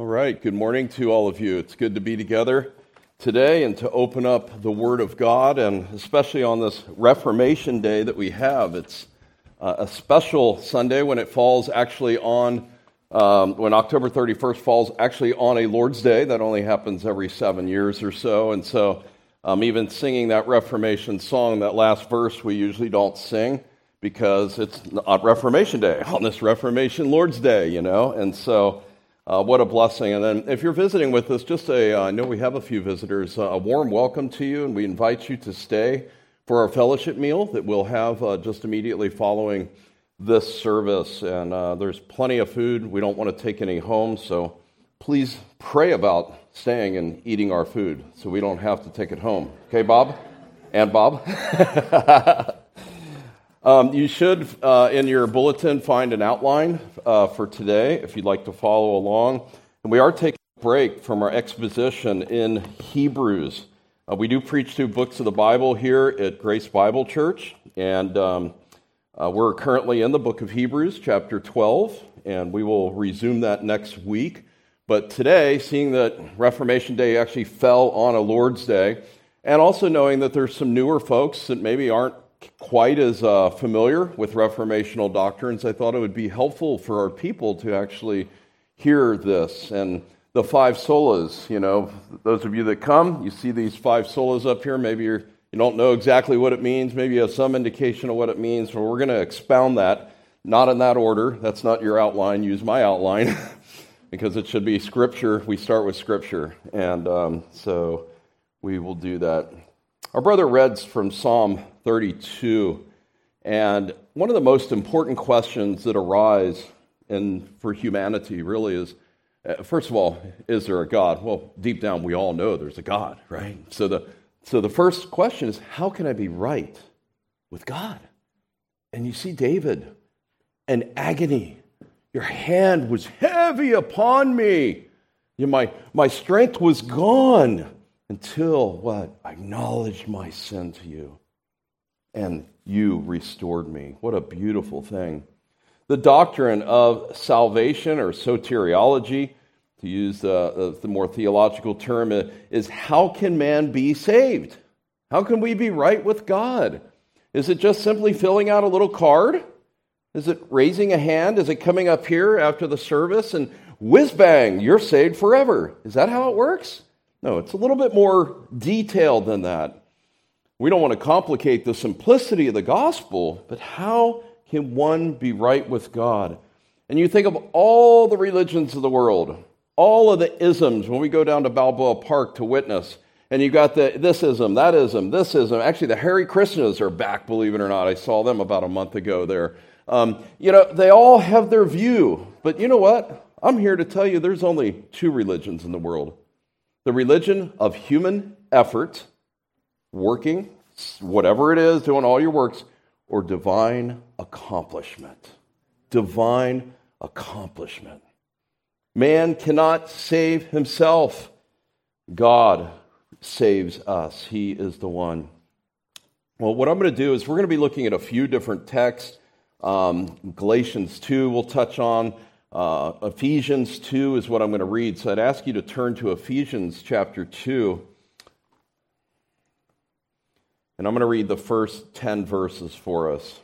All right, good morning to all of you. It's good to be together today and to open up the Word of God, and especially on this Reformation Day that we have. It's uh, a special Sunday when it falls actually on, um, when October 31st falls actually on a Lord's Day. That only happens every seven years or so. And so, um, even singing that Reformation song, that last verse, we usually don't sing because it's not Reformation Day on this Reformation Lord's Day, you know? And so, uh, what a blessing. And then, if you're visiting with us, just a, uh, I know we have a few visitors, uh, a warm welcome to you, and we invite you to stay for our fellowship meal that we'll have uh, just immediately following this service. And uh, there's plenty of food. We don't want to take any home, so please pray about staying and eating our food so we don't have to take it home. Okay, Bob? And Bob? Um, you should, uh, in your bulletin, find an outline uh, for today if you'd like to follow along. And we are taking a break from our exposition in Hebrews. Uh, we do preach two books of the Bible here at Grace Bible Church, and um, uh, we're currently in the book of Hebrews, chapter 12, and we will resume that next week. But today, seeing that Reformation Day actually fell on a Lord's Day, and also knowing that there's some newer folks that maybe aren't quite as uh, familiar with reformational doctrines, I thought it would be helpful for our people to actually hear this. And the five solas, you know, those of you that come, you see these five solas up here. Maybe you're, you don't know exactly what it means. Maybe you have some indication of what it means. But we're going to expound that, not in that order. That's not your outline. Use my outline because it should be Scripture. We start with Scripture. And um, so we will do that. Our brother reads from Psalm 32, and one of the most important questions that arise in, for humanity really is uh, first of all, is there a God? Well, deep down, we all know there's a God, right? So the, so the first question is how can I be right with God? And you see David, an agony. Your hand was heavy upon me. You know, my, my strength was gone until what? I acknowledged my sin to you and you restored me. What a beautiful thing. The doctrine of salvation or soteriology, to use the, the more theological term, uh, is how can man be saved? How can we be right with God? Is it just simply filling out a little card? Is it raising a hand? Is it coming up here after the service and whiz bang, you're saved forever? Is that how it works? No, it's a little bit more detailed than that. We don't want to complicate the simplicity of the gospel, but how can one be right with God? And you think of all the religions of the world, all of the isms when we go down to Balboa Park to witness. And you got the this ism, that ism, this ism. Actually, the Hare Krishnas are back, believe it or not. I saw them about a month ago there. Um, you know, they all have their view. But you know what? I'm here to tell you there's only two religions in the world the religion of human effort, working, whatever it is, doing all your works, or divine accomplishment. Divine accomplishment. Man cannot save himself. God saves us. He is the one. Well, what I'm going to do is we're going to be looking at a few different texts. Um, Galatians 2, we'll touch on. Uh, Ephesians 2 is what I'm going to read. So I'd ask you to turn to Ephesians chapter 2. And I'm going to read the first 10 verses for us.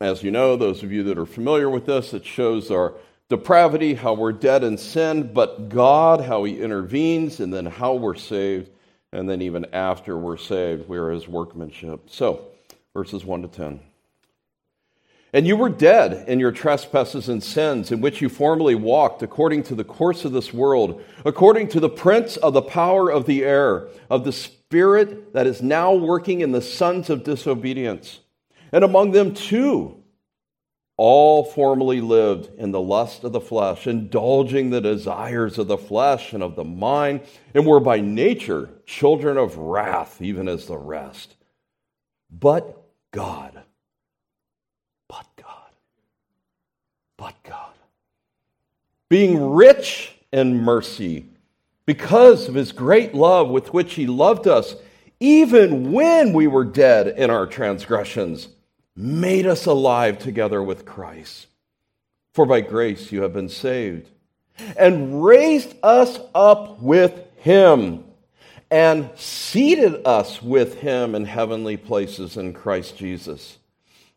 As you know, those of you that are familiar with this, it shows our depravity, how we're dead in sin, but God, how He intervenes, and then how we're saved. And then even after we're saved, we are His workmanship. So, verses 1 to 10. And you were dead in your trespasses and sins, in which you formerly walked according to the course of this world, according to the prince of the power of the air, of the spirit that is now working in the sons of disobedience. And among them, too, all formerly lived in the lust of the flesh, indulging the desires of the flesh and of the mind, and were by nature children of wrath, even as the rest. But God, but God. But God. Being rich in mercy, because of his great love with which he loved us, even when we were dead in our transgressions, made us alive together with Christ. For by grace you have been saved. and raised us up with him and seated us with him in heavenly places in Christ Jesus,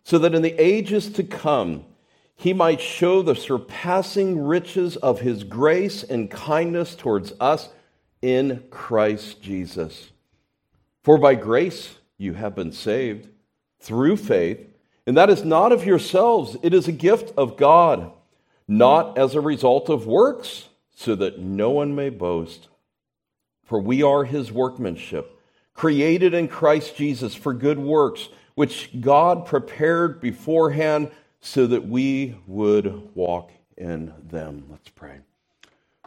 so that in the ages to come he might show the surpassing riches of his grace and kindness towards us in Christ Jesus. For by grace you have been saved through faith, and that is not of yourselves, it is a gift of God, not as a result of works, so that no one may boast. For we are his workmanship, created in Christ Jesus for good works, which God prepared beforehand so that we would walk in them. Let's pray.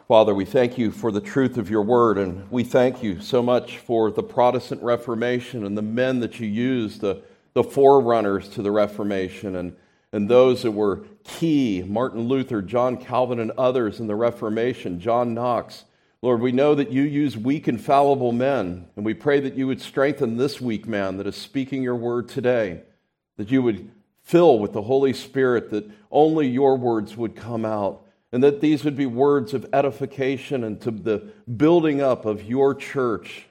Father, we thank you for the truth of your word, and we thank you so much for the Protestant Reformation and the men that you used, the, the forerunners to the Reformation, and, and those that were key Martin Luther, John Calvin, and others in the Reformation, John Knox. Lord, we know that you use weak and fallible men, and we pray that you would strengthen this weak man that is speaking your word today, that you would fill with the Holy Spirit, that only your words would come out, and that these would be words of edification and to the building up of your church,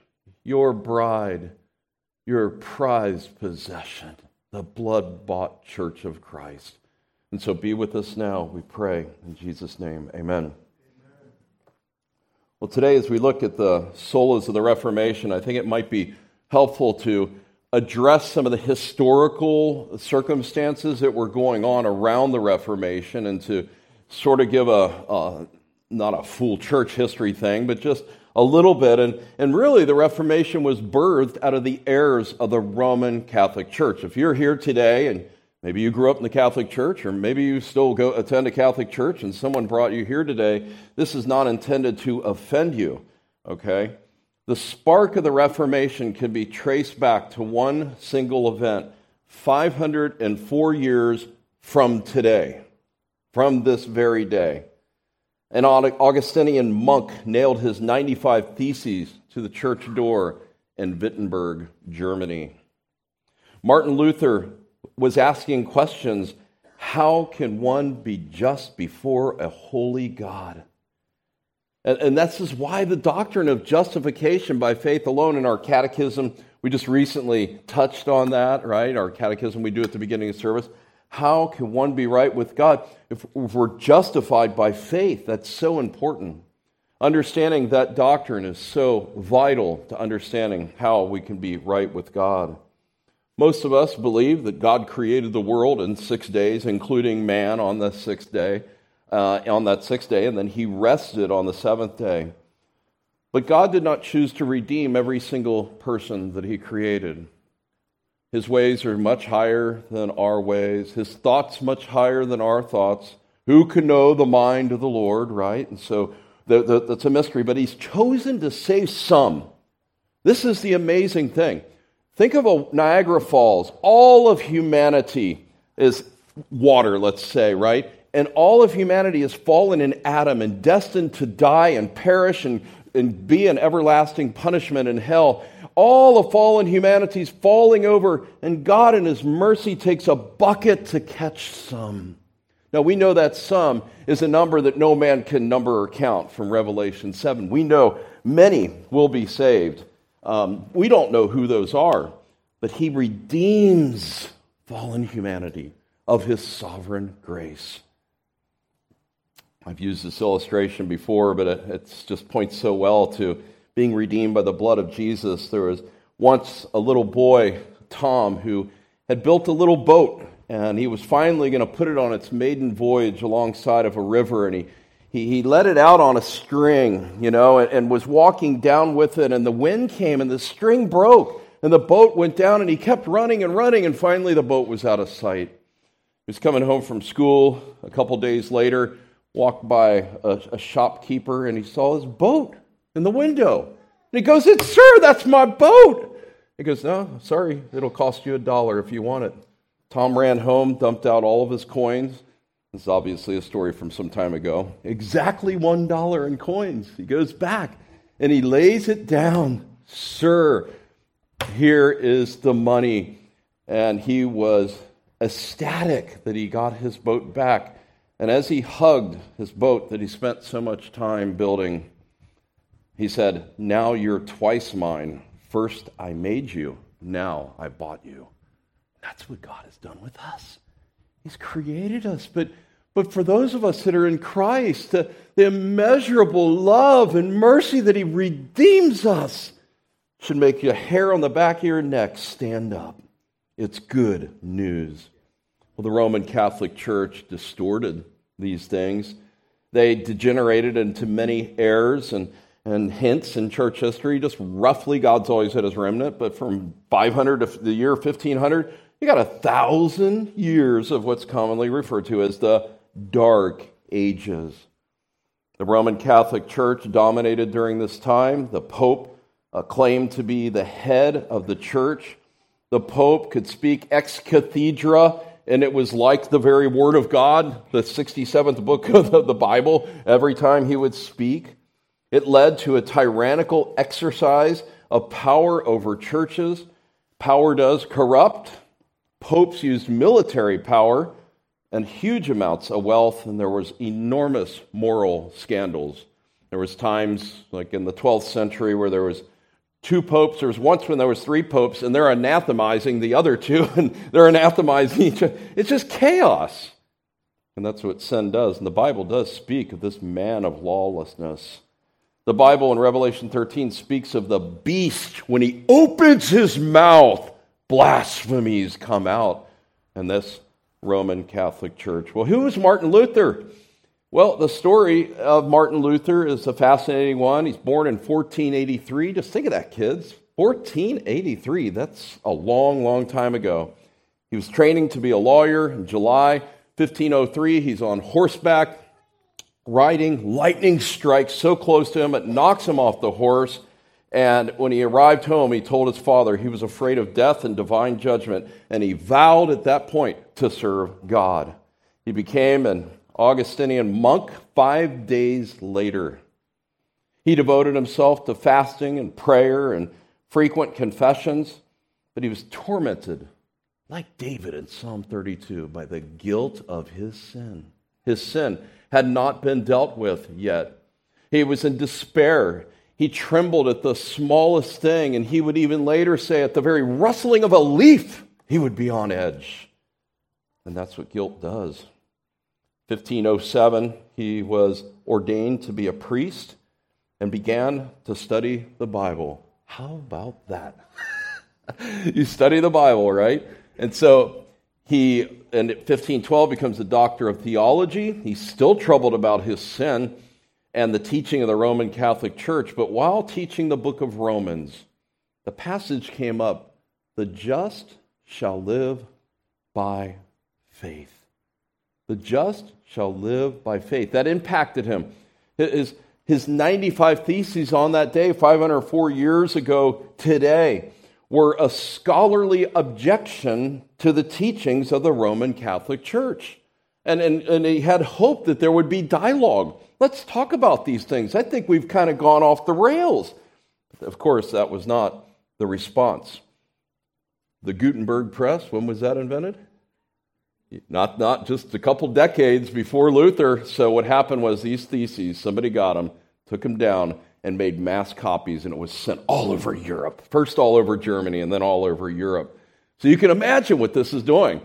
your bride, your prized possession, the blood bought church of Christ. And so be with us now, we pray. In Jesus' name, amen. Well, today, as we look at the solas of the Reformation, I think it might be helpful to address some of the historical circumstances that were going on around the Reformation and to sort of give a, a not a full church history thing, but just a little bit. And, and really, the Reformation was birthed out of the errors of the Roman Catholic Church. If you're here today and Maybe you grew up in the Catholic Church, or maybe you still go attend a Catholic church and someone brought you here today. This is not intended to offend you, okay? The spark of the Reformation can be traced back to one single event 504 years from today, from this very day. An Augustinian monk nailed his 95 Theses to the church door in Wittenberg, Germany. Martin Luther was asking questions how can one be just before a holy God? And, and this is why the doctrine of justification by faith alone in our catechism, we just recently touched on that, right? Our catechism we do at the beginning of service. How can one be right with God if, if we're justified by faith? That's so important. Understanding that doctrine is so vital to understanding how we can be right with God. Most of us believe that God created the world in six days, including man on the sixth day, uh, on that sixth day, and then he rested on the seventh day. But God did not choose to redeem every single person that he created. His ways are much higher than our ways, his thoughts much higher than our thoughts. Who can know the mind of the Lord, right? And so the, the, that's a mystery, but he's chosen to save some. This is the amazing thing. Think of a Niagara Falls. All of humanity is water, let's say, right? And all of humanity is fallen in Adam and destined to die and perish and, and be an everlasting punishment in hell. All of fallen humanity is falling over, and God, in His mercy, takes a bucket to catch some. Now, we know that some is a number that no man can number or count from Revelation 7. We know many will be saved. Um, we don't know who those are, but he redeems fallen humanity of his sovereign grace. I've used this illustration before, but it just points so well to being redeemed by the blood of Jesus. There was once a little boy, Tom, who had built a little boat, and he was finally going to put it on its maiden voyage alongside of a river, and he he, let it out on a string, you know, and was walking down with it, and the wind came and the string broke, and the boat went down, and he kept running and running, and finally the boat was out of sight. He was coming home from school a couple days later, walked by a, a shopkeeper, and he saw his boat in the window. And he goes, Sir, that's my boat. He goes, No, sorry, it'll cost you a dollar if you want it. Tom ran home, dumped out all of his coins, this is obviously a story from some time ago. Exactly one dollar in coins. He goes back and he lays it down. Sir, here is the money. And he was ecstatic that he got his boat back. And as he hugged his boat that he spent so much time building, he said, Now you're twice mine. First I made you, now I bought you. That's what God has done with us. He's created us. But, but for those of us that are in Christ, the, the immeasurable love and mercy that He redeems us should make your hair on the back of your neck stand up. It's good news. Well, the Roman Catholic Church distorted these things. They degenerated into many errors and, and hints in church history. Just roughly, God's always had his remnant, but from 500 to the year 1500, you got a thousand years of what's commonly referred to as the Dark Ages. The Roman Catholic Church dominated during this time. The Pope claimed to be the head of the church. The Pope could speak ex cathedra and it was like the very Word of God, the 67th book of the Bible, every time he would speak. It led to a tyrannical exercise of power over churches. Power does corrupt. Popes used military power and huge amounts of wealth, and there was enormous moral scandals. There was times, like in the 12th century, where there was two popes. There was once when there was three popes, and they're anathemizing the other two, and they're anathemizing each other. It's just chaos. And that's what sin does. And the Bible does speak of this man of lawlessness. The Bible in Revelation 13 speaks of the beast when he opens his mouth, blasphemies come out. And this Roman Catholic Church. Well, who was Martin Luther? Well, the story of Martin Luther is a fascinating one. He's born in 1483. Just think of that, kids. 1483. That's a long, long time ago. He was training to be a lawyer in July 1503. He's on horseback riding. Lightning strikes so close to him, it knocks him off the horse. And when he arrived home, he told his father he was afraid of death and divine judgment. And he vowed at that point to serve God. He became an Augustinian monk five days later. He devoted himself to fasting and prayer and frequent confessions, but he was tormented, like David in Psalm 32, by the guilt of his sin. His sin had not been dealt with yet. He was in despair. He trembled at the smallest thing, and he would even later say, at the very rustling of a leaf, he would be on edge. And that's what guilt does. 1507, he was ordained to be a priest and began to study the Bible. How about that? you study the Bible, right? And so he, in 1512, becomes a doctor of theology. He's still troubled about his sin and the teaching of the Roman Catholic Church. But while teaching the book of Romans, the passage came up the just shall live by faith. The just shall live by faith. That impacted him. His, his 95 theses on that day, 504 years ago today, were a scholarly objection to the teachings of the Roman Catholic Church. And, and, and he had hope that there would be dialogue. Let's talk about these things. I think we've kind of gone off the rails. Of course, that was not the response. The Gutenberg press, when was that invented? Not, not just a couple decades before Luther. So, what happened was these theses, somebody got them, took them down, and made mass copies, and it was sent all over Europe. First, all over Germany, and then all over Europe. So, you can imagine what this is doing.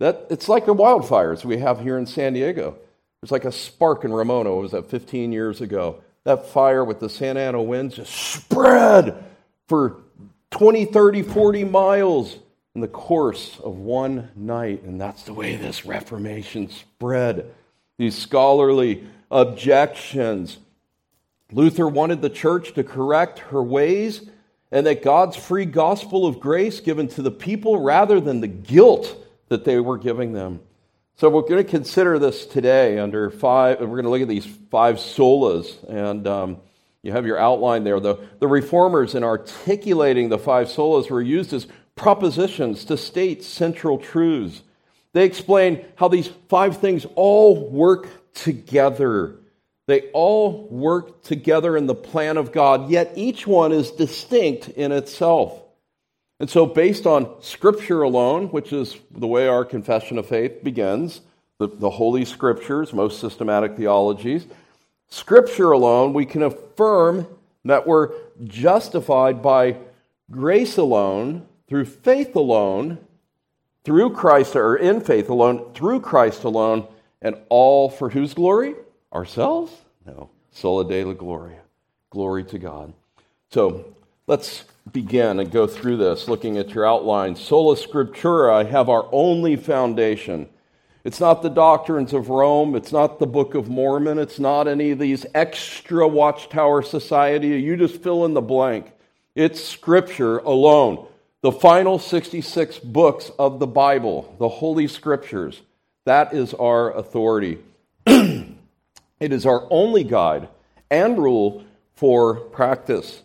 That, it's like the wildfires we have here in San Diego. There's like a spark in Ramona. It was that 15 years ago? That fire with the Santa Ana winds just spread for 20, 30, 40 miles in the course of one night. And that's the way this Reformation spread. These scholarly objections. Luther wanted the church to correct her ways and that God's free gospel of grace given to the people rather than the guilt that they were giving them. So we're going to consider this today under five, we're going to look at these five solas. And um, you have your outline there. The, the reformers, in articulating the five solas, were used as propositions to state central truths. They explain how these five things all work together. They all work together in the plan of God, yet each one is distinct in itself. And so, based on Scripture alone, which is the way our confession of faith begins, the, the Holy Scriptures, most systematic theologies. Scripture alone, we can affirm that we're justified by grace alone, through faith alone, through Christ, or in faith alone, through Christ alone, and all for whose glory? Ourselves? No. Soli Deo Gloria. Glory to God. So let's begin and go through this, looking at your outline. Sola Scriptura, I have our only foundation. It's not the doctrines of Rome. It's not the Book of Mormon. It's not any of these extra Watchtower Society. You just fill in the blank. It's Scripture alone. The final 66 books of the Bible, the Holy Scriptures, that is our authority. it is our only guide and rule for practice.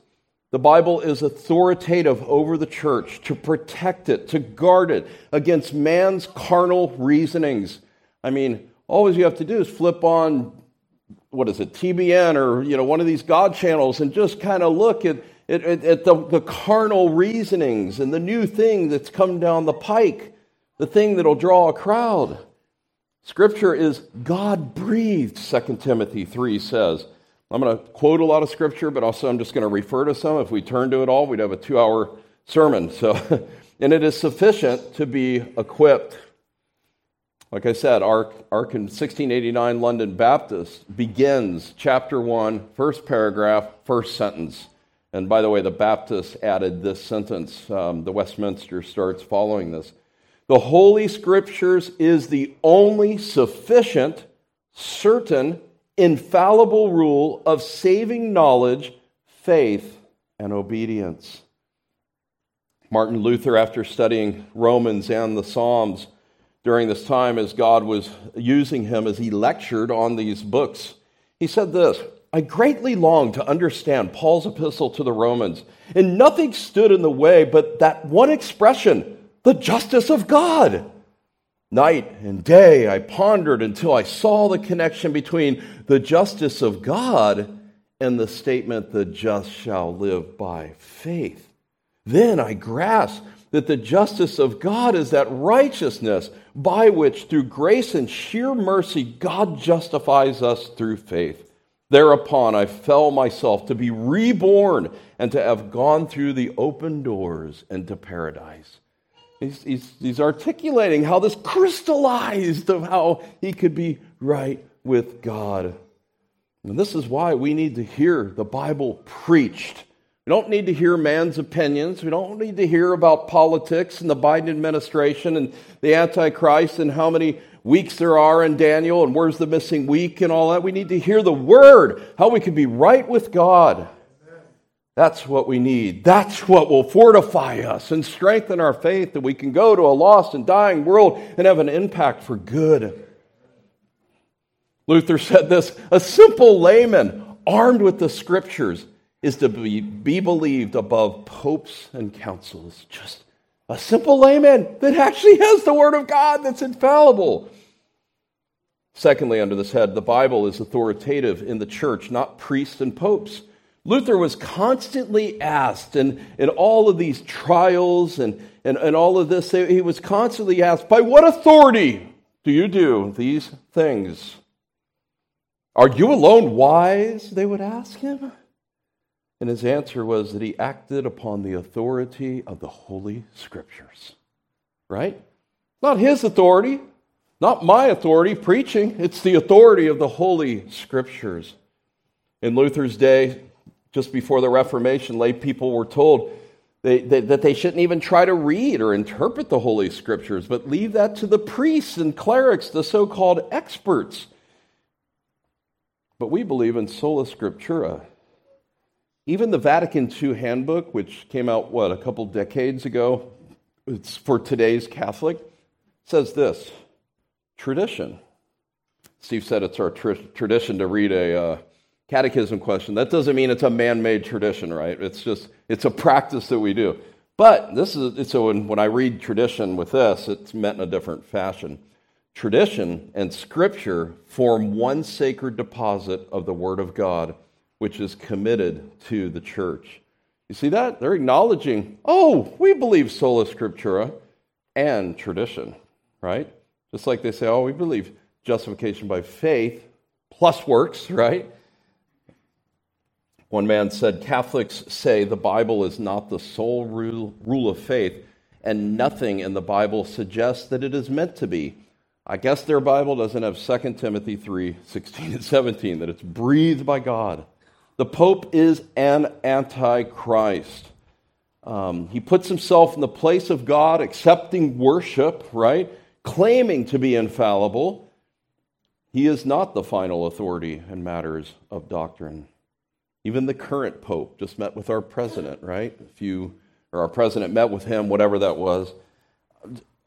The Bible is authoritative over the church to protect it, to guard it against man's carnal reasonings. I mean, all you have to do is flip on, what is it, TBN or you know one of these God channels and just kind of look at, at, at the, the carnal reasonings and the new thing that's come down the pike, the thing that'll draw a crowd. Scripture is God breathed, 2 Timothy 3 says. I'm going to quote a lot of scripture, but also I'm just going to refer to some. If we turn to it all, we'd have a two hour sermon. So, and it is sufficient to be equipped. Like I said, our, our 1689 London Baptist begins chapter 1, first paragraph, first sentence. And by the way, the Baptists added this sentence. Um, the Westminster starts following this. The Holy Scriptures is the only sufficient, certain, infallible rule of saving knowledge, faith, and obedience. Martin Luther, after studying Romans and the Psalms during this time, as God was using him as he lectured on these books, he said this I greatly longed to understand Paul's epistle to the Romans, and nothing stood in the way but that one expression, the justice of God. Night and day I pondered until I saw the connection between the justice of God and the statement, the just shall live by faith. Then I grasped that the justice of God is that righteousness by which, through grace and sheer mercy, God justifies us through faith. Thereupon I fell myself to be reborn and to have gone through the open doors into paradise. He's, he's, he's articulating how this crystallized of how he could be right with God. And this is why we need to hear the Bible preached. We don't need to hear man's opinions. We don't need to hear about politics and the Biden administration and the Antichrist and how many weeks there are in Daniel and where's the missing week and all that. We need to hear the word, how we can be right with God. That's what we need. That's what will fortify us and strengthen our faith that we can go to a lost and dying world and have an impact for good. Luther said this a simple layman armed with the scriptures is to be, be believed above popes and councils. Just a simple layman that actually has the word of God that's infallible. Secondly, under this head, the Bible is authoritative in the church, not priests and popes. Luther was constantly asked, and in all of these trials and, and, and all of this, he was constantly asked, By what authority do you do these things? Are you alone wise? They would ask him. And his answer was that he acted upon the authority of the Holy Scriptures. Right? Not his authority, not my authority preaching, it's the authority of the Holy Scriptures. In Luther's day, just before the Reformation, lay people were told they, they, that they shouldn't even try to read or interpret the Holy Scriptures, but leave that to the priests and clerics, the so called experts. But we believe in sola scriptura. Even the Vatican II handbook, which came out, what, a couple decades ago, it's for today's Catholic, says this tradition. Steve said it's our tr- tradition to read a. Uh, catechism question. That doesn't mean it's a man-made tradition, right? It's just it's a practice that we do. But this is so when, when I read tradition with this, it's meant in a different fashion. Tradition and scripture form one sacred deposit of the Word of God, which is committed to the church. You see that? They're acknowledging, oh, we believe sola scriptura and tradition, right? Just like they say, oh, we believe justification by faith plus works, right? One man said Catholics say the Bible is not the sole rule, rule of faith, and nothing in the Bible suggests that it is meant to be. I guess their Bible doesn't have 2 Timothy 3 16 and 17, that it's breathed by God. The Pope is an antichrist. Um, he puts himself in the place of God, accepting worship, right? Claiming to be infallible. He is not the final authority in matters of doctrine. Even the current Pope just met with our president, right? A few, or our president met with him, whatever that was.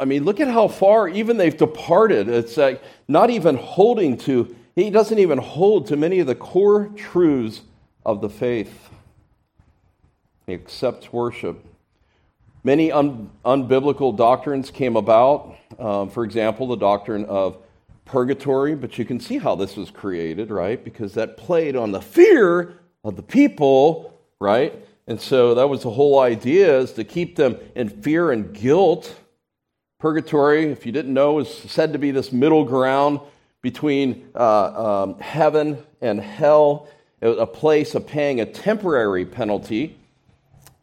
I mean, look at how far even they've departed. It's like not even holding to, he doesn't even hold to many of the core truths of the faith. He accepts worship. Many un- unbiblical doctrines came about. Um, for example, the doctrine of purgatory, but you can see how this was created, right? Because that played on the fear of the people, right? And so that was the whole idea is to keep them in fear and guilt Purgatory, if you didn't know, is said to be this middle ground between uh, um, heaven and hell, a place of paying a temporary penalty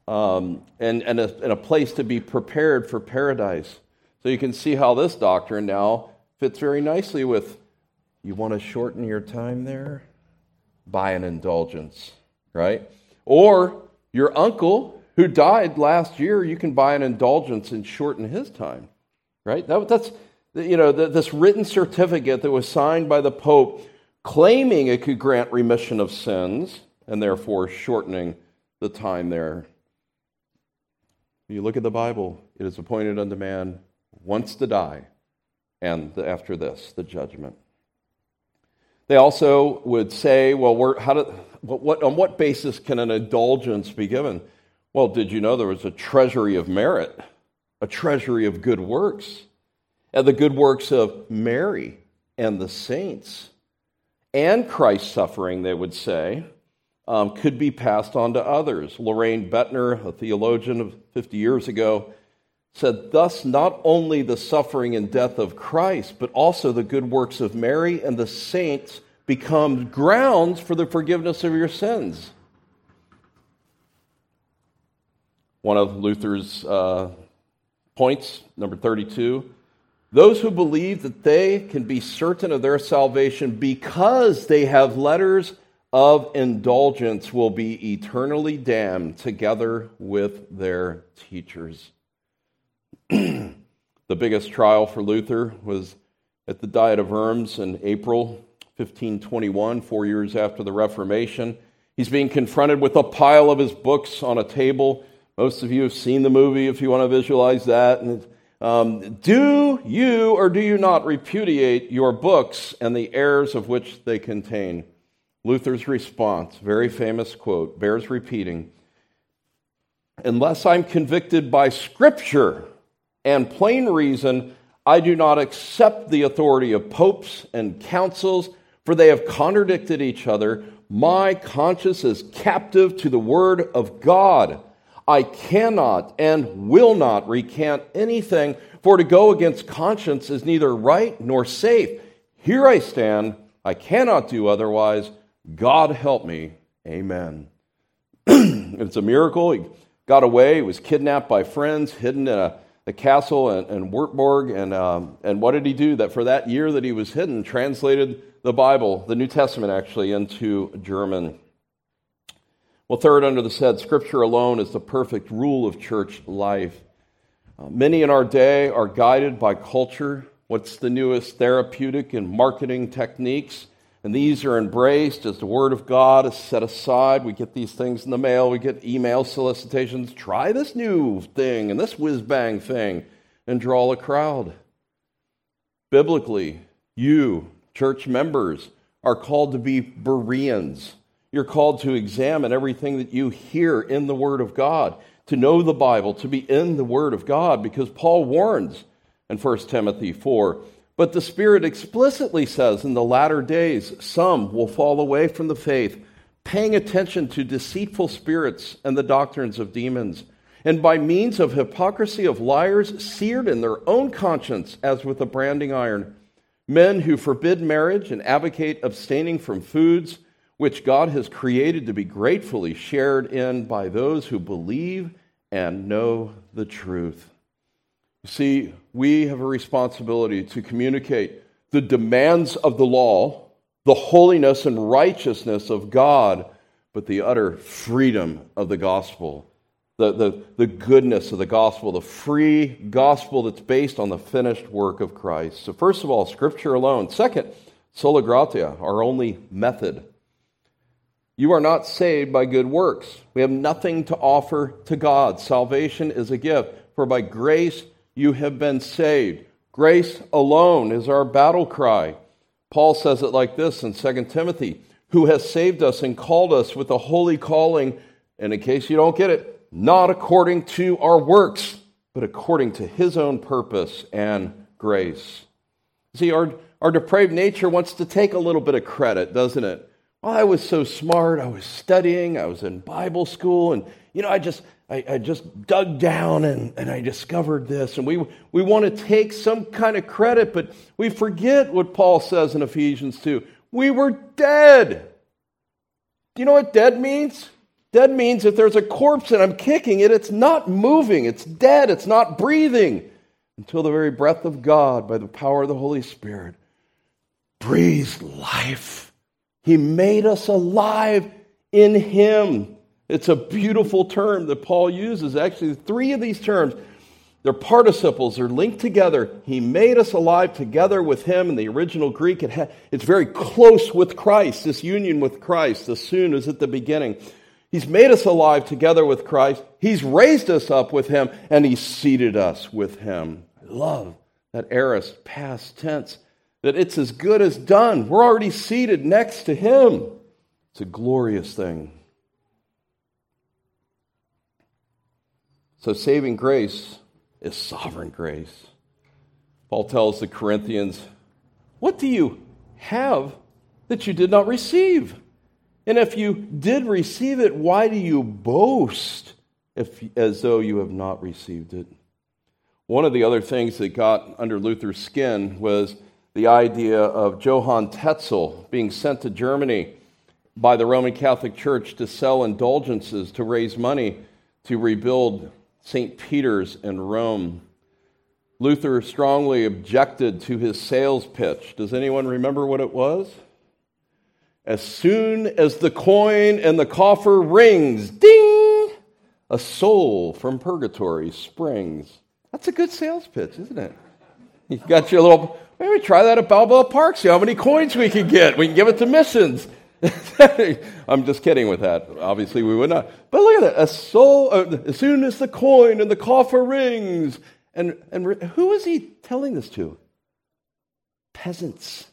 um, and, and, a, and a place to be prepared for paradise. So you can see how this doctrine now fits very nicely with you want to shorten your time there? Buy an indulgence, right? Or your uncle who died last year, you can buy an indulgence and shorten his time right? That, that's, you know, this written certificate that was signed by the Pope claiming it could grant remission of sins and therefore shortening the time there. You look at the Bible, it is appointed unto man once to die, and after this, the judgment. They also would say, well, how do, what, what, on what basis can an indulgence be given? Well, did you know there was a treasury of merit? a treasury of good works, and the good works of Mary and the saints, and Christ's suffering, they would say, um, could be passed on to others. Loraine Boettner, a theologian of 50 years ago, said, Thus, not only the suffering and death of Christ, but also the good works of Mary and the saints become grounds for the forgiveness of your sins. One of Luther's uh, points, number 32. Those who believe that they can be certain of their salvation because they have letters of indulgence will be eternally damned together with their teachers. the biggest trial for Luther was at the Diet of Worms in April 1521, four years after the Reformation. He's being confronted with a pile of his books on a table most of you have seen the movie if you want to visualize that. And, um, do you or do you not repudiate your books and the errors of which they contain? Luther's response, very famous quote, bears repeating Unless I'm convicted by Scripture and plain reason, I do not accept the authority of popes and councils, for they have contradicted each other. My conscience is captive to the Word of God. I cannot and will not recant anything, for to go against conscience is neither right nor safe. Here I stand. I cannot do otherwise. God help me. Amen. it's a miracle. He got away. He was kidnapped by friends, hidden in a, a castle in, in Württemberg. And, um, and what did he do? That for that year that he was hidden, translated the Bible, the New Testament actually, into German. Well, third, under the said, Scripture alone is the perfect rule of church life. Uh, many in our day are guided by culture. What's the newest therapeutic and marketing techniques? And these are embraced as the Word of God is set aside. We get these things in the mail, we get email solicitations. Try this new thing and this whiz bang thing and draw a crowd. Biblically, you, church members, are called to be Bereans you're called to examine everything that you hear in the Word of God, to know the Bible, to be in the Word of God, because Paul warns in 1 Timothy 4. But the Spirit explicitly says in the latter days, some will fall away from the faith, paying attention to deceitful spirits and the doctrines of demons, and by means of hypocrisy of liars, seared in their own conscience as with a branding iron men who forbid marriage and advocate abstaining from foods which God has created to be gratefully shared in by those who believe and know the truth. You see, we have a responsibility to communicate the demands of the law, the holiness and righteousness of God, but the utter freedom of the gospel the, the, the goodness of the gospel, the free gospel that's based on the finished work of Christ. So, first of all, Scripture alone. Second, sola gratia, our only method. You are not saved by good works. We have nothing to offer to God. Salvation is a gift, for by grace you have been saved. Grace alone is our battle cry. Paul says it like this in 2 Timothy Who has saved us and called us with a holy calling. And in case you don't get it, not according to our works, but according to his own purpose and grace. See, our, our depraved nature wants to take a little bit of credit, doesn't it? Well, I was so smart. I was studying. I was in Bible school. And, you know, I just, I, I just dug down and, and I discovered this. And we, we want to take some kind of credit, but we forget what Paul says in Ephesians 2. We were dead. Do you know what dead means? Dead means if there's a corpse and I'm kicking it, it's not moving, it's dead, it's not breathing until the very breath of God, by the power of the Holy Spirit, breathes life. He made us alive in Him. It's a beautiful term that Paul uses. Actually, three of these terms, they're participles, they're linked together. He made us alive together with Him. In the original Greek, it ha- it's very close with Christ, this union with Christ, as soon as at the beginning. He's made us alive together with Christ. He's raised us up with him, and he's seated us with him. I love that aorist past tense, that it's as good as done. We're already seated next to him. It's a glorious thing. So, saving grace is sovereign grace. Paul tells the Corinthians, What do you have that you did not receive? And if you did receive it, why do you boast if, as though you have not received it? One of the other things that got under Luther's skin was the idea of Johann Tetzel being sent to Germany by the Roman Catholic Church to sell indulgences to raise money to rebuild St. Peter's in Rome. Luther strongly objected to his sales pitch. Does anyone remember what it was? As soon as the coin in the coffer rings, ding, a soul from purgatory springs. That's a good sales pitch, isn't it? You got your little, maybe try that at Balboa Park, see how many coins we can get. We can give it to missions. I'm just kidding with that. Obviously, we would not. But look at that. A soul, uh, as soon as the coin in the coffer rings. And, and who is he telling this to? Peasants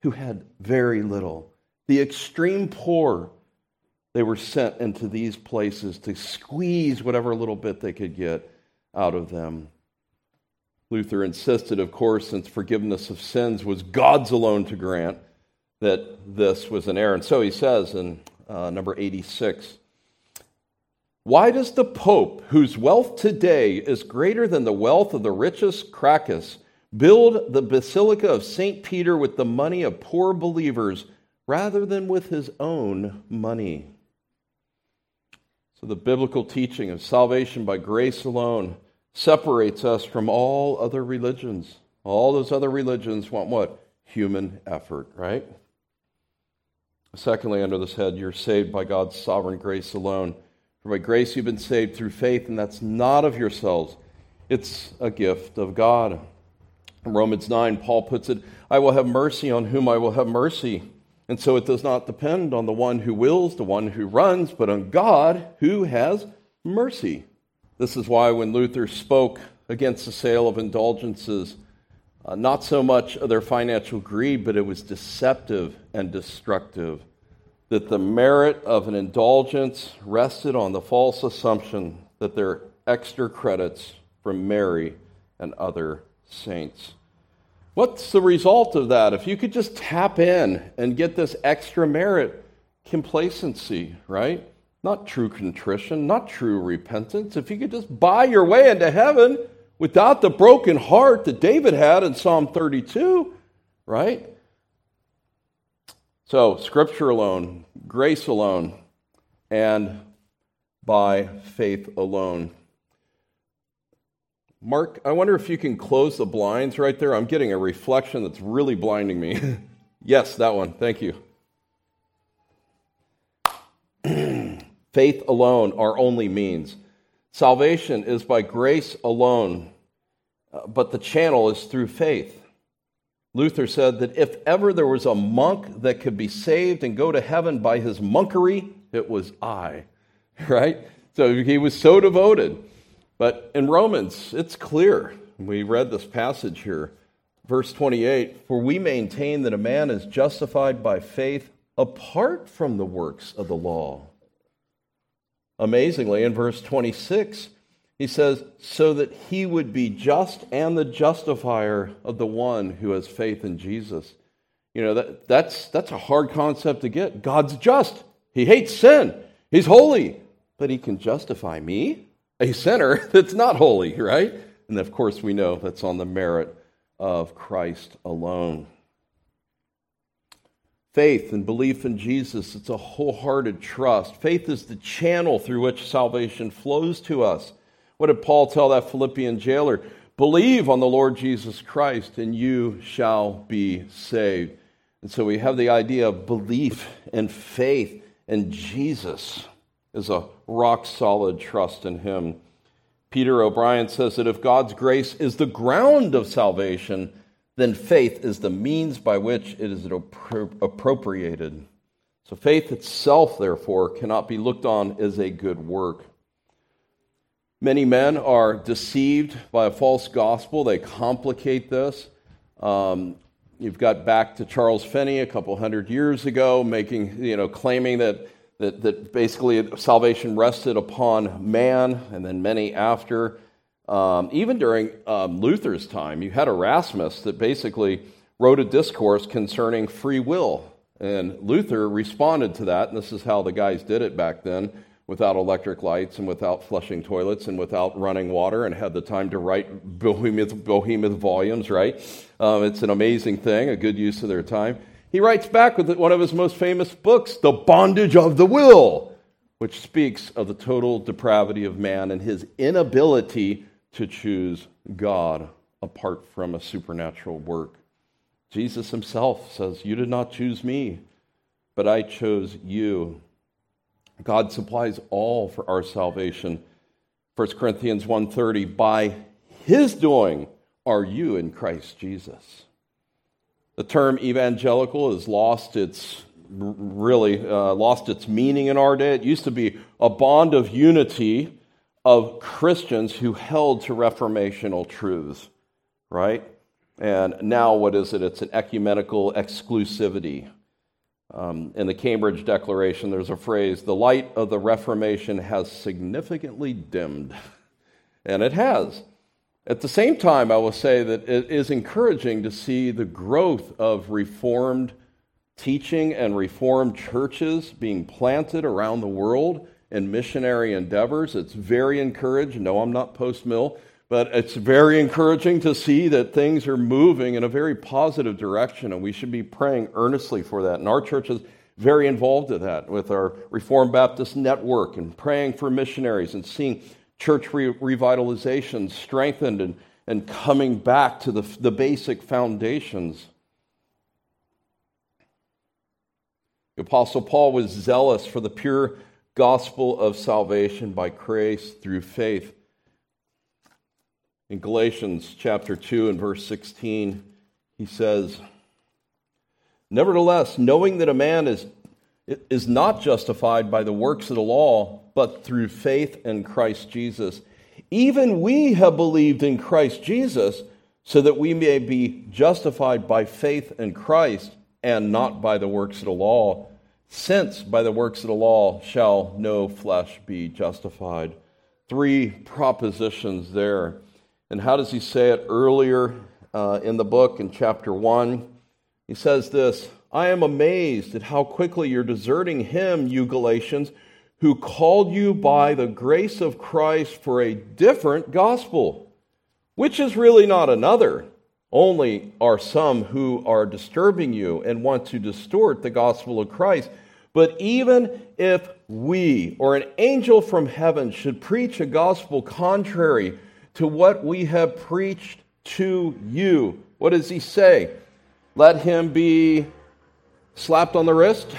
who had very little the extreme poor, they were sent into these places to squeeze whatever little bit they could get out of them. Luther insisted, of course, since forgiveness of sins was God's alone to grant, that this was an error. And so he says in uh, number 86 Why does the Pope, whose wealth today is greater than the wealth of the richest Crassus, build the Basilica of St. Peter with the money of poor believers? rather than with his own money. So, the biblical teaching of salvation by grace alone separates us from all other religions. All those other religions want what? Human effort, right? Secondly, under this head, you're saved by God's sovereign grace alone. For by grace you've been saved through faith, and that's not of yourselves, it's a gift of God. In Romans 9, Paul puts it I will have mercy on whom I will have mercy and so it does not depend on the one who wills, the one who runs, but on God who has mercy. This is why when Luther spoke against the sale of indulgences, uh, not so much of their financial greed, but it was deceptive and destructive. That the merit of an indulgence rested on the false assumption that they're extra credits from Mary and other saints. What's the result of that? If you could just tap in and get this extra merit, complacency, right? Not true contrition, not true repentance. If you could just buy your way into heaven without the broken heart that David had in Psalm 32, right? So, Scripture alone, grace alone, and by faith alone. Mark, I wonder if you can close the blinds right there. I'm getting a reflection that's really blinding me. yes, that one. Thank you. Faith alone, our only means. Salvation is by grace alone, uh, but the channel is through faith. Luther said that if ever there was a monk that could be saved and go to heaven by his monkery, it was I. Right? So he was so devoted. But in Romans, it's clear. We read this passage here, verse 28 For we maintain that a man is justified by faith apart from the works of the law. Amazingly, in verse 26, he says, So that he would be just and the justifier of the one who has faith in Jesus. You know, that, that's, that's a hard concept to get. God's just, he hates sin, he's holy, but he can justify me? a sinner that's not holy, right? And of course, we know that's on the merit of Christ alone. Faith and belief in Jesus, it's a wholehearted trust. Faith is the channel through which salvation flows to us. What did Paul tell that Philippian jailer? Believe on the Lord Jesus Christ, and you shall be saved. And so we have the idea of belief and faith in Jesus is a rock solid trust in Him. Peter O'Brien says that if God's grace is the ground of salvation, then faith is the means by which it is appropriated. So faith itself, therefore, cannot be looked on as a good work. Many men are deceived by a false gospel. They complicate this. Um, you've got back to Charles Finney a couple hundred years ago, making, you know, claiming that that, that basically salvation rested upon man and then many after. Um, even during um, Luther's time, you had Erasmus that basically wrote a discourse concerning free will. And Luther responded to that, and this is how the guys did it back then without electric lights and without flushing toilets and without running water and had the time to write behemoth, behemoth volumes, right? Um, it's an amazing thing, a good use of their time. He writes back with one of his most famous books, The Bondage of the Will, which speaks of the total depravity of man and his inability to choose God apart from a supernatural work. Jesus himself says, You did not choose me, but I chose you. God supplies all for our salvation. 1 Corinthians 1:30 by his doing are you in Christ Jesus. The term evangelical has lost its really uh, lost its meaning in our day. It used to be a bond of unity of Christians who held to reformational truths, right? And now, what is it? It's an ecumenical exclusivity. Um, in the Cambridge Declaration, there's a phrase the light of the Reformation has significantly dimmed. And it has. At the same time, I will say that it is encouraging to see the growth of Reformed teaching and Reformed churches being planted around the world in missionary endeavors. It's very encouraging. No, I'm not post mill, but it's very encouraging to see that things are moving in a very positive direction, and we should be praying earnestly for that. And our church is very involved in that with our Reformed Baptist network and praying for missionaries and seeing church re- revitalization strengthened and, and coming back to the, the basic foundations. The Apostle Paul was zealous for the pure gospel of salvation by grace through faith. In Galatians chapter 2 and verse 16, he says, Nevertheless, knowing that a man is, is not justified by the works of the law, but through faith in Christ Jesus. Even we have believed in Christ Jesus so that we may be justified by faith in Christ and not by the works of the law, since by the works of the law shall no flesh be justified. Three propositions there. And how does he say it earlier uh, in the book in chapter 1? He says this I am amazed at how quickly you're deserting him, you Galatians who called you by the grace of Christ for a different gospel, which is really not another. Only are some who are disturbing you and want to distort the gospel of Christ. But even if we or an angel from heaven should preach a gospel contrary to what we have preached to you, what does he say? Let him be slapped on the wrist?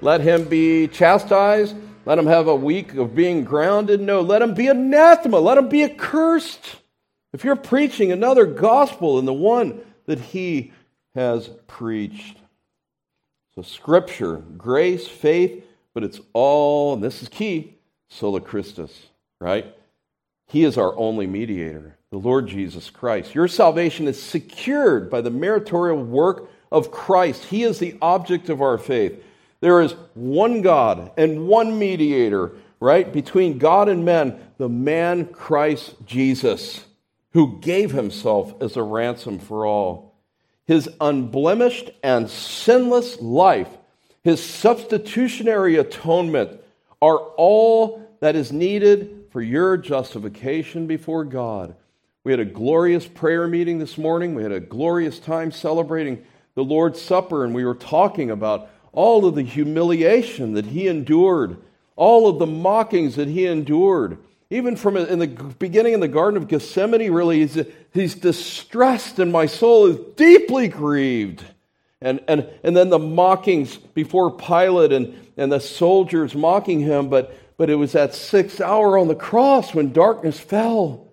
Let him be chastised? Let him have a week of being grounded? No, let him be anathema. Let him be accursed. If you're preaching another gospel than the one that he has preached. So, scripture, grace, faith, but it's all, and this is key, sola Christus, right? He is our only mediator, the Lord Jesus Christ. Your salvation is secured by the meritorial work of Christ. He is the object of our faith. There is one God and one mediator, right, between God and men, the man Christ Jesus who gave himself as a ransom for all. His unblemished and sinless life, his substitutionary atonement, are all that is needed for your justification before God. We had a glorious prayer meeting this morning. We had a glorious time celebrating the Lord's Supper, and we were talking about all of the humiliation that he endured, all of the mockings that he endured, even from in the beginning in the Garden of Gethsemane, really, he's, he's distressed, and my soul is deeply grieved. And, and, and then the mockings before Pilate and, and the soldiers mocking him, but, but it was that sixth hour on the cross when darkness fell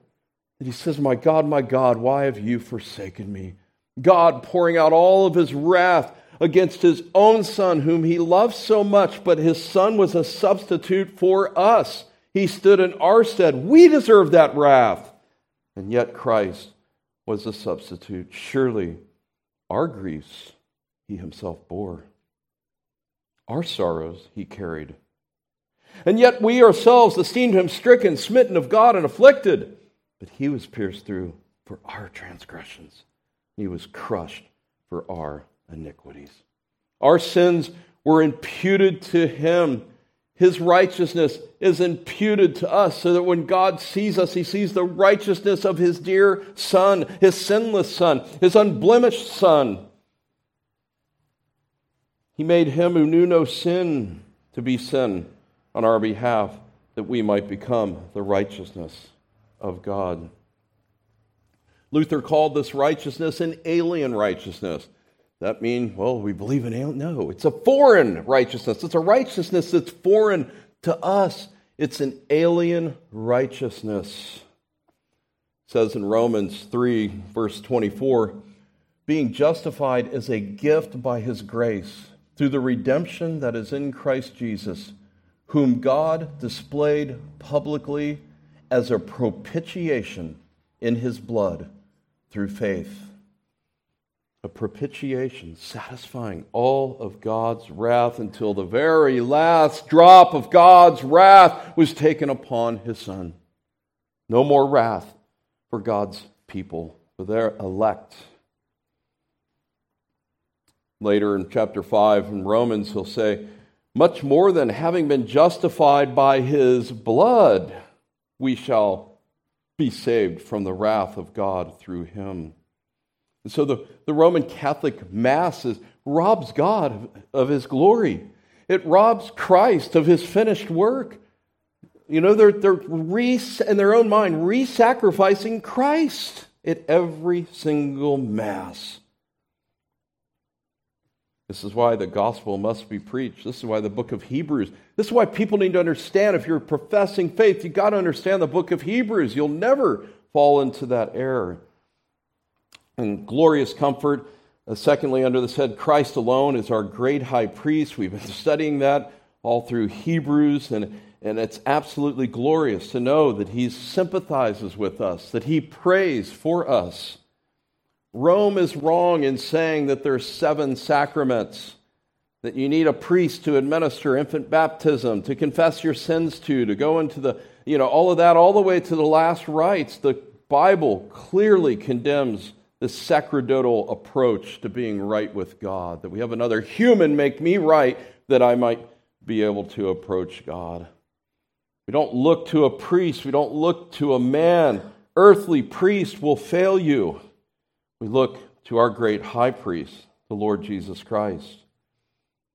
that he says, My God, my God, why have you forsaken me? God pouring out all of his wrath against his own son, whom he loved so much, but his son was a substitute for us. He stood in our stead. We deserve that wrath. And yet Christ was a substitute. Surely our griefs he himself bore, our sorrows he carried. And yet we ourselves esteemed him stricken, smitten of God, and afflicted. But he was pierced through for our transgressions, he was crushed for our iniquities. Our sins were imputed to him his righteousness is imputed to us so that when God sees us, he sees the righteousness of his dear Son, his sinless Son, his unblemished Son. He made him who knew no sin to be sin on our behalf that we might become the righteousness of God. Luther called this righteousness an alien righteousness that mean, well, we believe in alien? No, it's a foreign righteousness. It's a righteousness that's foreign to us. It's an alien righteousness. It says in Romans 3, verse 24, being justified is a gift by his grace through the redemption that is in Christ Jesus, whom God displayed publicly as a propitiation in his blood through faith a propitiation, satisfying all of God's wrath until the very last drop of God's wrath was taken upon his Son. No more wrath for God's people, for their elect. Later in chapter 5 in Romans, he'll say, Much more than having been justified by his blood, we shall be saved from the wrath of God through him. And so the, the Roman Catholic Mass is, robs God of, of his glory. It robs Christ of his finished work. You know, they're, they're re, in their own mind re sacrificing Christ at every single Mass. This is why the gospel must be preached. This is why the book of Hebrews. This is why people need to understand if you're professing faith, you've got to understand the book of Hebrews. You'll never fall into that error and glorious comfort. Uh, secondly, under this head, Christ alone is our great high priest. We've been studying that all through Hebrews, and, and it's absolutely glorious to know that he sympathizes with us, that he prays for us. Rome is wrong in saying that there's seven sacraments, that you need a priest to administer infant baptism, to confess your sins to, to go into the, you know, all of that, all the way to the last rites. The Bible clearly condemns this sacerdotal approach to being right with God, that we have another human make me right that I might be able to approach God. We don't look to a priest, we don't look to a man. Earthly priest will fail you. We look to our great high priest, the Lord Jesus Christ.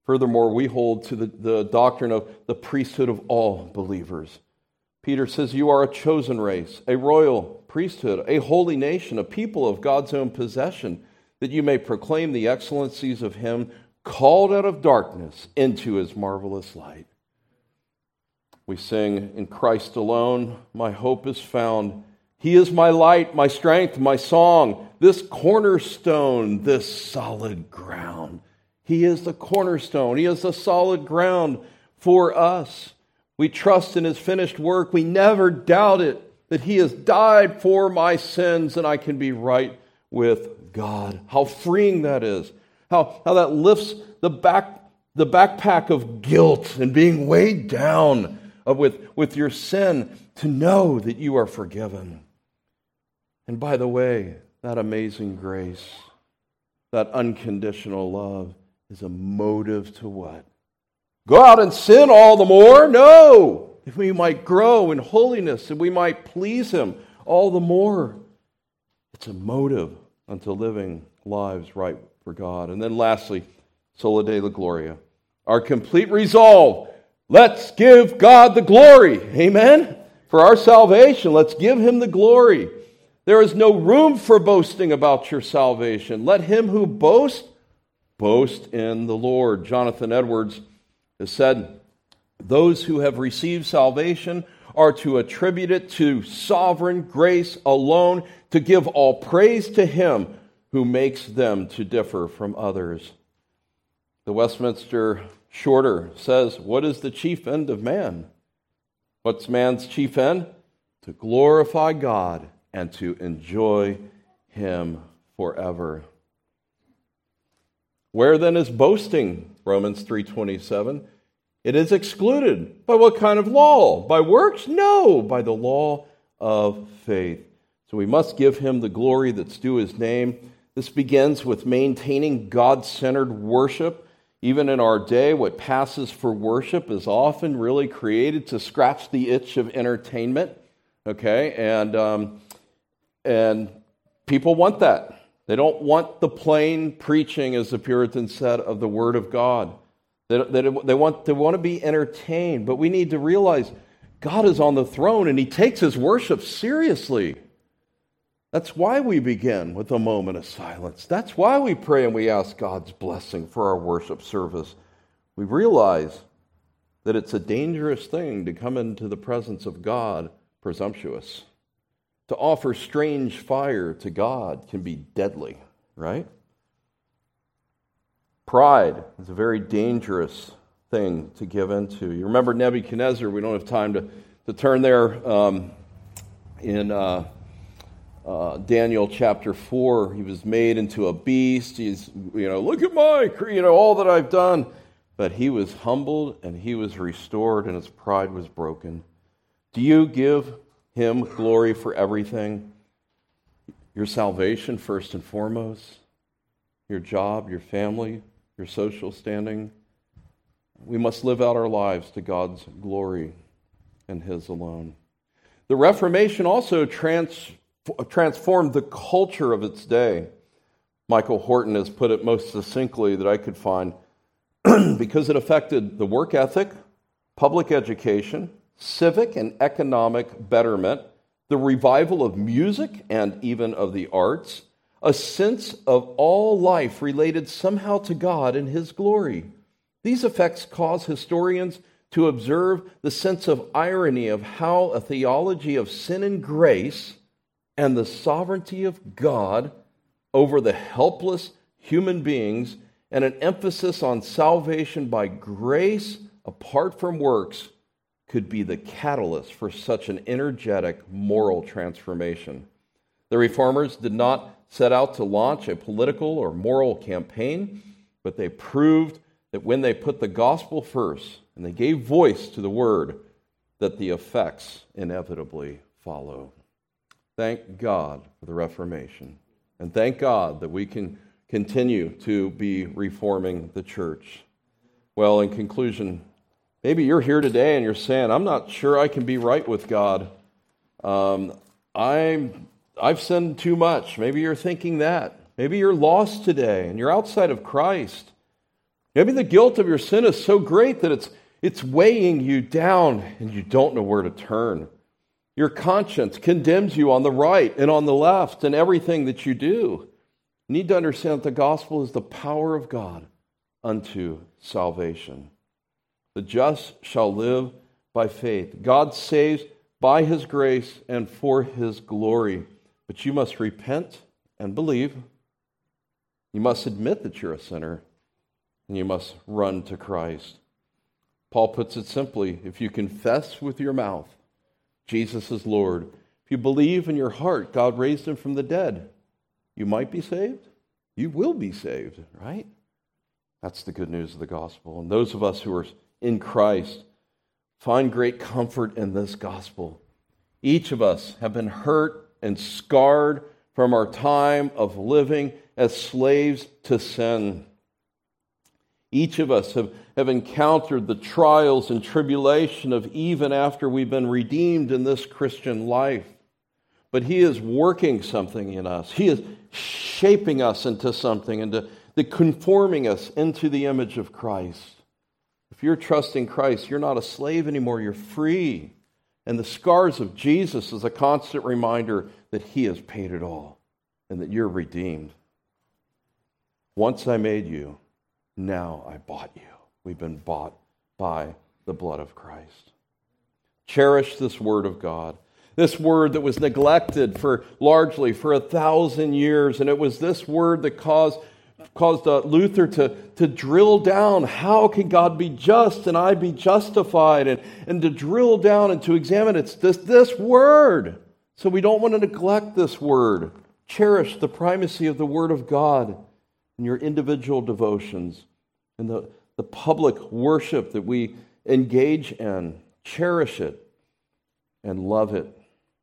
Furthermore, we hold to the, the doctrine of the priesthood of all believers. Peter says, You are a chosen race, a royal priesthood, a holy nation, a people of God's own possession, that you may proclaim the excellencies of him called out of darkness into his marvelous light. We sing, In Christ alone, my hope is found. He is my light, my strength, my song, this cornerstone, this solid ground. He is the cornerstone, He is the solid ground for us. We trust in His finished work. We never doubt it that He has died for my sins and I can be right with God. How freeing that is. How, how that lifts the, back, the backpack of guilt and being weighed down with, with your sin to know that you are forgiven. And by the way, that amazing grace, that unconditional love, is a motive to what? Go out and sin all the more? No. If we might grow in holiness and we might please Him all the more. It's a motive unto living lives right for God. And then lastly, Sola Deo Gloria. Our complete resolve. Let's give God the glory. Amen. For our salvation, let's give Him the glory. There is no room for boasting about your salvation. Let him who boasts boast in the Lord. Jonathan Edwards has said, Those who have received salvation are to attribute it to sovereign grace alone, to give all praise to him who makes them to differ from others. The Westminster Shorter says, What is the chief end of man? What's man's chief end? To glorify God and to enjoy him forever. Where then is boasting? Romans 3:27. It is excluded. By what kind of law? By works? No, by the law of faith. So we must give him the glory that's due his name. This begins with maintaining God centered worship. Even in our day, what passes for worship is often really created to scratch the itch of entertainment. Okay? And um, and people want that. They don't want the plain preaching, as the Puritans said, of the Word of God. They, they, they, want, they want to be entertained, but we need to realize God is on the throne and He takes His worship seriously. That's why we begin with a moment of silence. That's why we pray and we ask God's blessing for our worship service. We realize that it's a dangerous thing to come into the presence of God presumptuous. To offer strange fire to God can be deadly, right? Pride is a very dangerous thing to give into. You remember Nebuchadnezzar, we don't have time to, to turn there um, in uh, uh, Daniel chapter 4. He was made into a beast. He's, you know, look at my, you know, all that I've done. But he was humbled and he was restored and his pride was broken. Do you give him glory for everything. Your salvation, first and foremost, your job, your family, your social standing. We must live out our lives to God's glory and His alone. The Reformation also trans- transformed the culture of its day. Michael Horton has put it most succinctly that I could find because it affected the work ethic, public education, civic and economic betterment, the revival of music and even of the arts, a sense of all life related somehow to God and His glory. These effects cause historians to observe the sense of irony of how a theology of sin and grace and the sovereignty of God over the helpless human beings and an emphasis on salvation by grace apart from works could be the catalyst for such an energetic moral transformation. The reformers did not set out to launch a political or moral campaign, but they proved that when they put the gospel first and they gave voice to the word, that the effects inevitably follow. Thank God for the Reformation. And thank God that we can continue to be reforming the church. Well, in conclusion, Maybe you're here today and you're saying, I'm not sure I can be right with God. Um, I'm, I've sinned too much. Maybe you're thinking that. Maybe you're lost today and you're outside of Christ. Maybe the guilt of your sin is so great that it's, it's weighing you down and you don't know where to turn. Your conscience condemns you on the right and on the left and everything that you do. You need to understand that the gospel is the power of God unto salvation. The just shall live by faith. God saves by his grace and for his glory. But you must repent and believe. You must admit that you're a sinner, and you must run to Christ. Paul puts it simply if you confess with your mouth Jesus is Lord, if you believe in your heart God raised him from the dead, you might be saved. You will be saved, right? That's the good news of the gospel. And those of us who are in Christ find great comfort in this gospel. Each of us have been hurt and scarred from our time of living as slaves to sin. Each of us have, have encountered the trials and tribulation of even after we've been redeemed in this Christian life. But He is working something in us. He is shaping us into something, into the conforming us into the image of Christ. If you're trusting Christ, you're not a slave anymore, you're free. And the scars of Jesus is a constant reminder that He has paid it all and that you're redeemed. Once I made you, now I bought you. We've been bought by the blood of Christ. Cherish this word of God. This word that was neglected for largely for a thousand years. And it was this word that caused, caused uh, Luther to, to drill down how can God be just and I be justified? And, and to drill down and to examine it's this, this word. So we don't want to neglect this word. Cherish the primacy of the word of God in your individual devotions and the, the public worship that we engage in. Cherish it and love it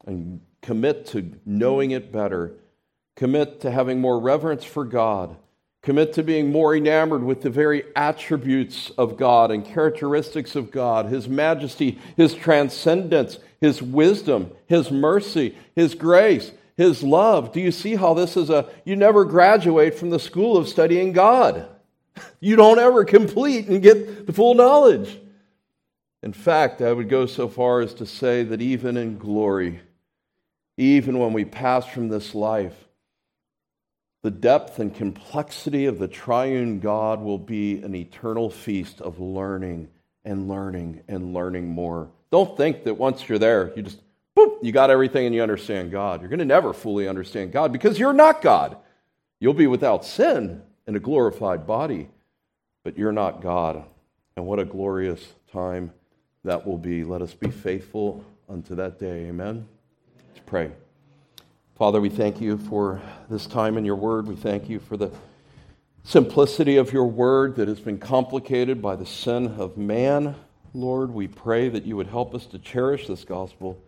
and commit to knowing it better. Commit to having more reverence for God. Commit to being more enamored with the very attributes of God and characteristics of God His majesty, His transcendence, His wisdom, His mercy, His grace, His love. Do you see how this is a, you never graduate from the school of studying God? You don't ever complete and get the full knowledge. In fact, I would go so far as to say that even in glory, even when we pass from this life, the depth and complexity of the triune God will be an eternal feast of learning and learning and learning more. Don't think that once you're there, you just, boop, you got everything and you understand God. You're going to never fully understand God because you're not God. You'll be without sin in a glorified body, but you're not God. And what a glorious time that will be. Let us be faithful unto that day. Amen. Let's pray. Father, we thank you for this time in your word. We thank you for the simplicity of your word that has been complicated by the sin of man. Lord, we pray that you would help us to cherish this gospel,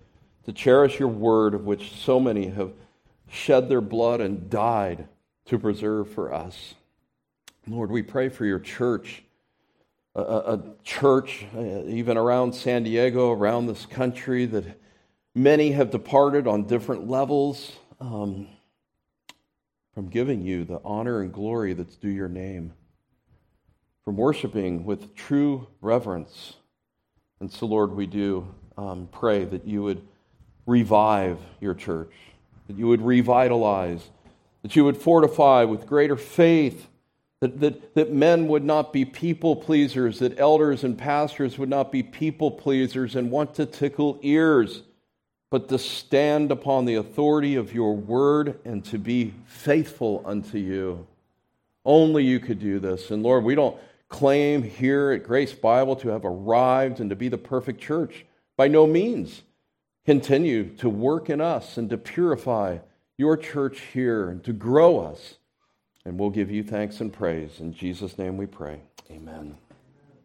to cherish your word, of which so many have shed their blood and died to preserve for us. Lord, we pray for your church, a, a church uh, even around San Diego, around this country, that many have departed on different levels um, from giving you the honor and glory that's due your name, from worshiping with true reverence. And so, Lord, we do um, pray that you would revive your church, that you would revitalize, that you would fortify with greater faith that, that, that men would not be people pleasers, that elders and pastors would not be people pleasers and want to tickle ears, but to stand upon the authority of your word and to be faithful unto you. Only you could do this. And Lord, we don't claim here at Grace Bible to have arrived and to be the perfect church. By no means. Continue to work in us and to purify your church here and to grow us and we'll give you thanks and praise. In Jesus' name we pray. Amen.